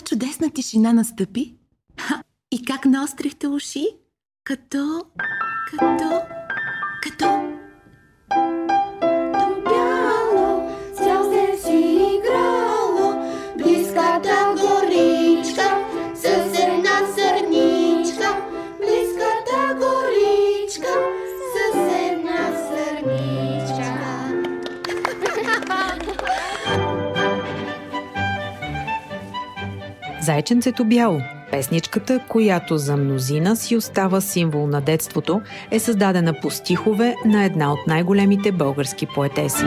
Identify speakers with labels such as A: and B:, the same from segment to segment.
A: чудесна тишина настъпи? Ха, и как наострихте уши? Като... като...
B: Зайченцето бяло, песничката, която за мнозина си остава символ на детството, е създадена по стихове на една от най-големите български поетеси.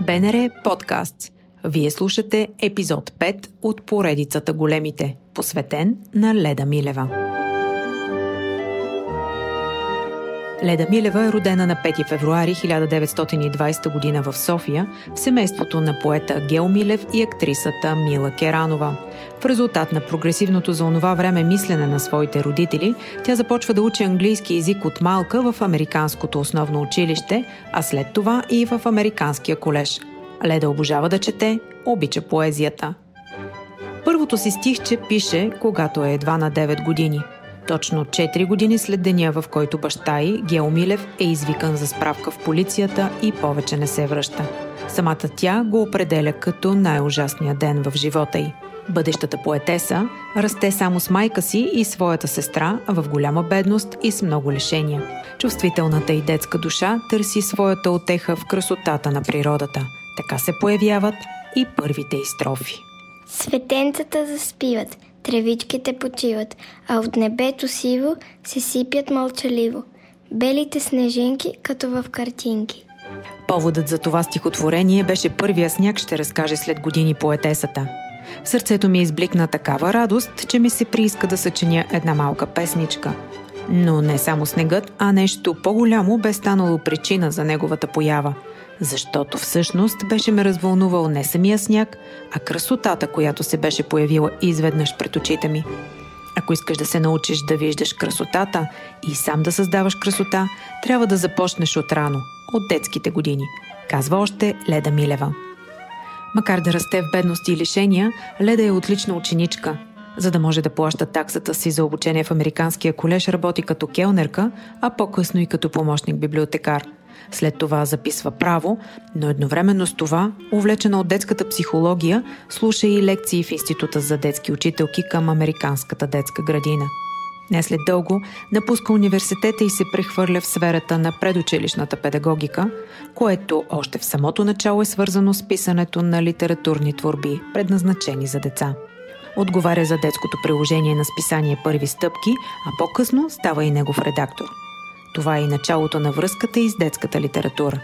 B: БНР подкаст. Вие слушате епизод 5 от поредицата Големите, посветен на Леда Милева. Леда Милева е родена на 5 февруари 1920 г. в София в семейството на поета Гео Милев и актрисата Мила Керанова. В резултат на прогресивното за онова време мислене на своите родители, тя започва да учи английски язик от малка в Американското основно училище, а след това и в Американския колеж. Леда обожава да чете, обича поезията. Първото си стихче пише, когато е едва на 9 години – точно 4 години след деня, в който баща й, Гео Милев, е извикан за справка в полицията и повече не се връща. Самата тя го определя като най-ужасния ден в живота й. Бъдещата поетеса расте само с майка си и своята сестра в голяма бедност и с много лишения. Чувствителната и детска душа търси своята отеха в красотата на природата. Така се появяват и първите и строфи.
C: Светенцата заспиват – тревичките почиват, а от небето сиво се сипят мълчаливо. Белите снежинки, като в картинки.
B: Поводът за това стихотворение беше първия сняг, ще разкаже след години поетесата. В сърцето ми избликна такава радост, че ми се прииска да съчиня една малка песничка. Но не само снегът, а нещо по-голямо бе станало причина за неговата поява – защото всъщност беше ме развълнувал не самия сняг, а красотата, която се беше появила изведнъж пред очите ми. Ако искаш да се научиш да виждаш красотата и сам да създаваш красота, трябва да започнеш от рано, от детските години, казва още Леда Милева. Макар да расте в бедност и лишения, Леда е отлична ученичка. За да може да плаща таксата си за обучение в Американския колеж, работи като келнерка, а по-късно и като помощник библиотекар – след това записва право, но едновременно с това, увлечена от детската психология, слуша и лекции в Института за детски учителки към Американската детска градина. Не след дълго напуска университета и се прехвърля в сферата на предучилищната педагогика, което още в самото начало е свързано с писането на литературни творби, предназначени за деца. Отговаря за детското приложение на списание Първи стъпки, а по-късно става и негов редактор – това е и началото на връзката и с детската литература.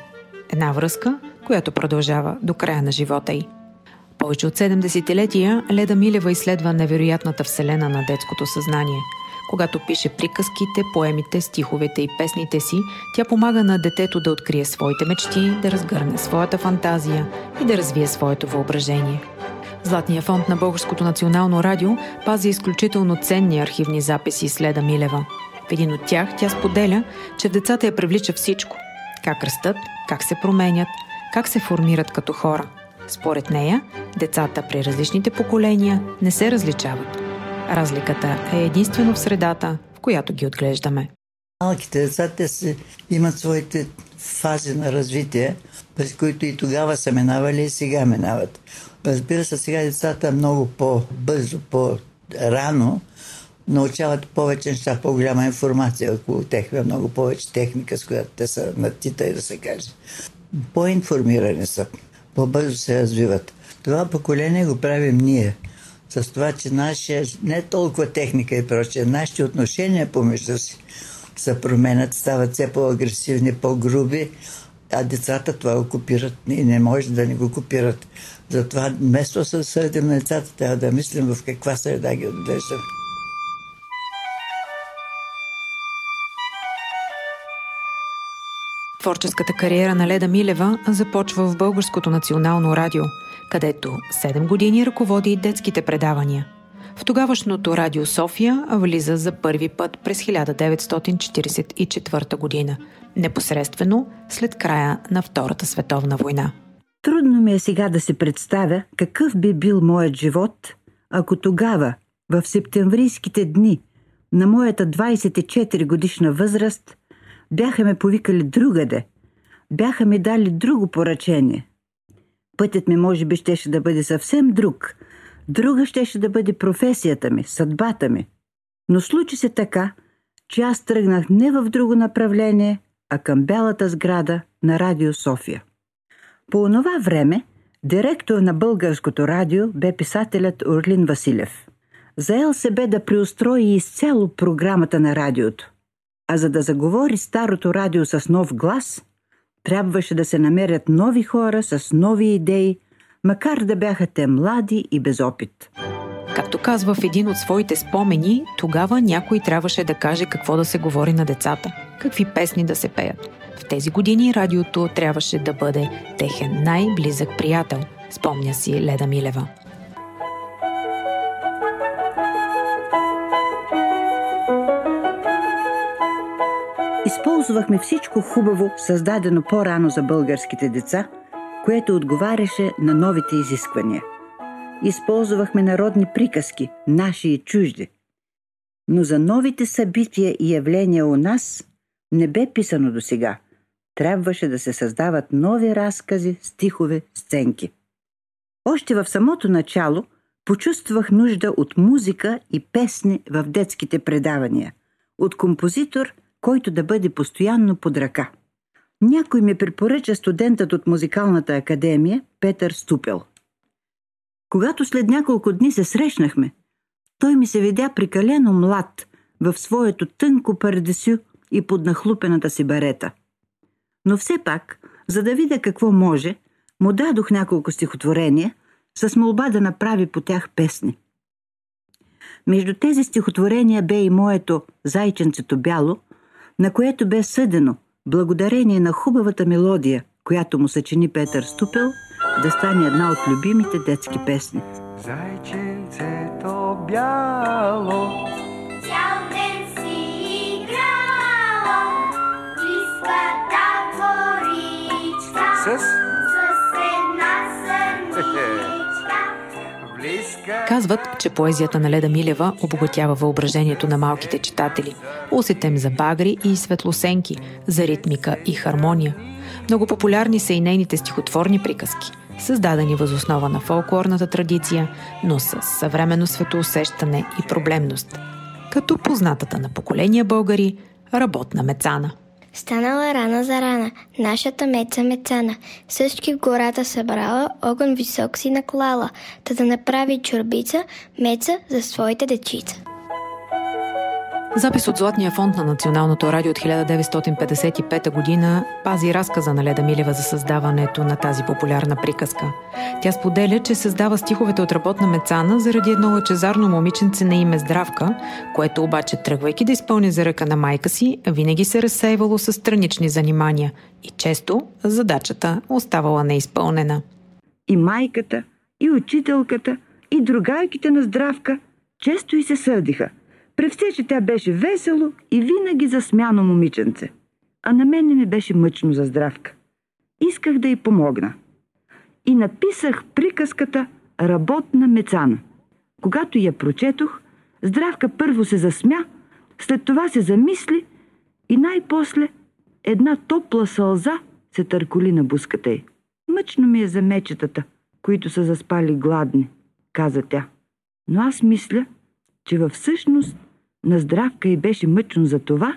B: Една връзка, която продължава до края на живота й. Повече от 7 десетилетия Леда Милева изследва невероятната вселена на детското съзнание. Когато пише приказките, поемите, стиховете и песните си, тя помага на детето да открие своите мечти, да разгърне своята фантазия и да развие своето въображение. Златния фонд на Българското национално радио пази изключително ценни архивни записи с Леда Милева – в един от тях тя споделя, че в децата я привлича всичко. Как растат, как се променят, как се формират като хора. Според нея, децата при различните поколения не се различават. Разликата е единствено в средата, в която ги отглеждаме.
D: Малките деца, те си имат своите фази на развитие, през които и тогава са минавали и сега минават. Разбира се, сега децата много по-бързо, по-рано научават повече неща, по-голяма информация около тях, много повече техника, с която те са натита и да се каже. По-информирани са, по-бързо се развиват. Това поколение го правим ние. С това, че нашия, не толкова техника и прочее, нашите отношения помежду си се променят, стават все по-агресивни, по-груби, а децата това го копират и не може да не го копират. Затова вместо да съдим на децата, трябва да мислим в каква среда ги отглеждаме.
B: Творческата кариера на Леда Милева започва в Българското национално радио, където 7 години ръководи детските предавания. В тогавашното радио София влиза за първи път през 1944 година, непосредствено след края на Втората световна война.
E: Трудно ми е сега да се представя какъв би бил моят живот, ако тогава, в септемврийските дни, на моята 24 годишна възраст, бяха ме повикали другаде, бяха ми дали друго поръчение. Пътят ми може би щеше да бъде съвсем друг, друга щеше да бъде професията ми, съдбата ми. Но случи се така, че аз тръгнах не в друго направление, а към бялата сграда на Радио София. По онова време директор на българското радио бе писателят Орлин Василев. Заел се бе да преустрои изцяло програмата на радиото. А за да заговори старото радио с нов глас, трябваше да се намерят нови хора с нови идеи, макар да бяха те млади и без опит.
B: Както казва в един от своите спомени, тогава някой трябваше да каже какво да се говори на децата, какви песни да се пеят. В тези години радиото трябваше да бъде техен най-близък приятел, спомня си Леда Милева.
E: Използвахме всичко хубаво, създадено по-рано за българските деца, което отговаряше на новите изисквания. Използвахме народни приказки, наши и чужди. Но за новите събития и явления у нас не бе писано до сега. Трябваше да се създават нови разкази, стихове, сценки. Още в самото начало почувствах нужда от музика и песни в детските предавания, от композитор – който да бъде постоянно под ръка. Някой ми препоръча студентът от музикалната академия Петър Ступел. Когато след няколко дни се срещнахме, той ми се видя прекалено млад в своето тънко пардесю и под нахлупената си барета. Но все пак, за да видя какво може, му дадох няколко стихотворения с молба да направи по тях песни. Между тези стихотворения бе и моето «Зайченцето бяло», на което бе съдено, благодарение на хубавата мелодия, която му съчини Петър Ступел, да стане една от любимите детски песни. Зайченцето бяло Цял ден си играло С? С
B: Казват, че поезията на Леда Милева обогатява въображението на малките читатели. Усетем за багри и светлосенки, за ритмика и хармония. Много популярни са и нейните стихотворни приказки, създадени възоснова на фолклорната традиция, но с съвременно светоусещане и проблемност. Като познатата на поколения българи работна мецана –
C: Станала рана за рана, нашата меца мецана. Съчки в гората събрала, огън висок си наклала, та да направи чорбица, меца за своите дечица.
B: Запис от Златния фонд на Националното радио от 1955 година пази разказа на Леда Милева за създаването на тази популярна приказка. Тя споделя, че създава стиховете от работна мецана заради едно лъчезарно момиченце на име Здравка, което обаче, тръгвайки да изпълни за ръка на майка си, винаги се разсейвало с странични занимания и често задачата оставала неизпълнена.
E: И майката, и учителката, и другайките на Здравка често и се сърдиха – при все, че тя беше весело и винаги засмяно момиченце. А на мен не ми беше мъчно за здравка. Исках да й помогна. И написах приказката «Работна мецана». Когато я прочетох, здравка първо се засмя, след това се замисли и най-после една топла сълза се търколи на буската й. Мъчно ми е за мечетата, които са заспали гладни, каза тя. Но аз мисля, че във всъщност на здравка й беше мъчно за това,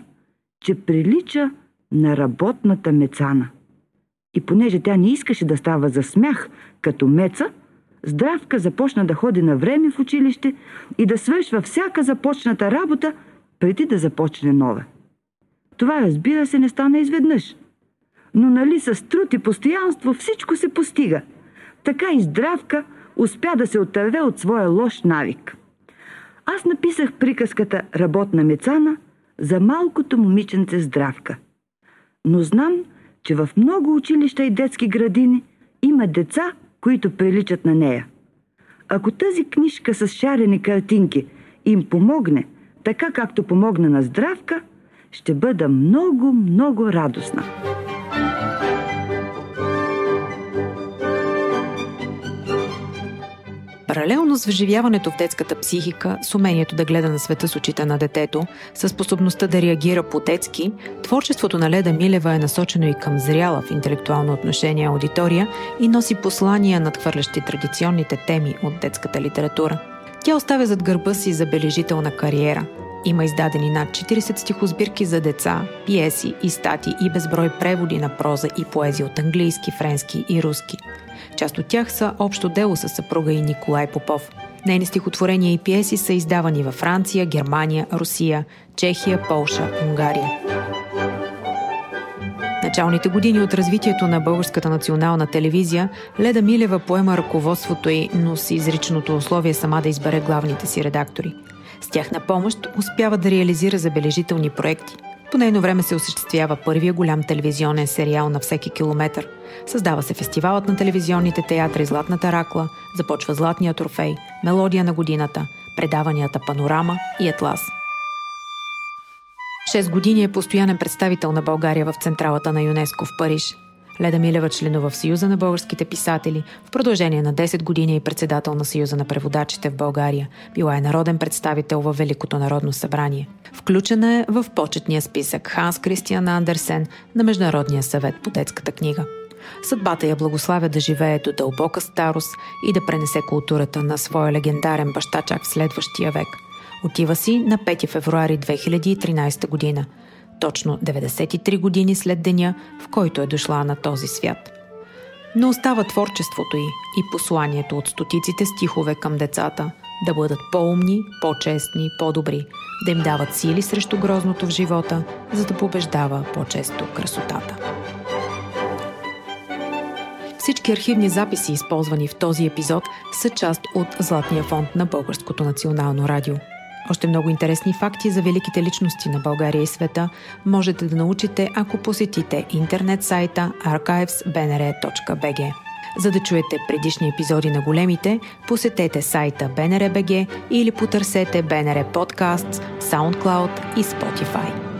E: че прилича на работната мецана. И понеже тя не искаше да става за смях като меца, здравка започна да ходи на време в училище и да свършва всяка започната работа, преди да започне нова. Това, разбира се, не стана изведнъж. Но нали с труд и постоянство всичко се постига. Така и здравка успя да се отърве от своя лош навик – аз написах приказката «Работна мецана» за малкото момиченце Здравка. Но знам, че в много училища и детски градини има деца, които приличат на нея. Ако тази книжка с шарени картинки им помогне, така както помогна на Здравка, ще бъда много, много радостна.
B: Паралелно с вживяването в детската психика, с умението да гледа на света с очите на детето, с способността да реагира по-детски, творчеството на Леда Милева е насочено и към зряла в интелектуално отношение аудитория и носи послания, надхвърлящи традиционните теми от детската литература. Тя оставя зад гърба си забележителна кариера. Има издадени над 40 стихосбирки за деца, пиеси и стати и безброй преводи на проза и поезия от английски, френски и руски – Част от тях са общо дело с съпруга и Николай Попов. Нейни стихотворения и пиеси са издавани във Франция, Германия, Русия, Чехия, Полша, Унгария. Началните години от развитието на Българската национална телевизия, Леда Милева поема ръководството й, но с изричното условие сама да избере главните си редактори. С тях на помощ успява да реализира забележителни проекти – по нейно време се осъществява първия голям телевизионен сериал на всеки километър. Създава се фестивалът на телевизионните театри Златната ракла, започва Златния трофей, Мелодия на годината, предаванията Панорама и Атлас. Шест години е постоянен представител на България в централата на ЮНЕСКО в Париж. Леда Милева членува в Съюза на българските писатели. В продължение на 10 години е председател на Съюза на преводачите в България. Била е народен представител във Великото народно събрание. Включена е в почетния списък Ханс Кристиан Андерсен на Международния съвет по детската книга. Съдбата я благославя да живее до дълбока старост и да пренесе културата на своя легендарен баща чак в следващия век. Отива си на 5 февруари 2013 година – точно 93 години след деня, в който е дошла на този свят. Но остава творчеството й и посланието от стотиците стихове към децата да бъдат по-умни, по-честни, по-добри, да им дават сили срещу грозното в живота, за да побеждава по-често красотата. Всички архивни записи, използвани в този епизод, са част от Златния фонд на Българското национално радио – още много интересни факти за великите личности на България и света можете да научите, ако посетите интернет сайта archives.bnr.bg. За да чуете предишни епизоди на големите, посетете сайта BNR.bg или потърсете BNR Podcasts, SoundCloud и Spotify.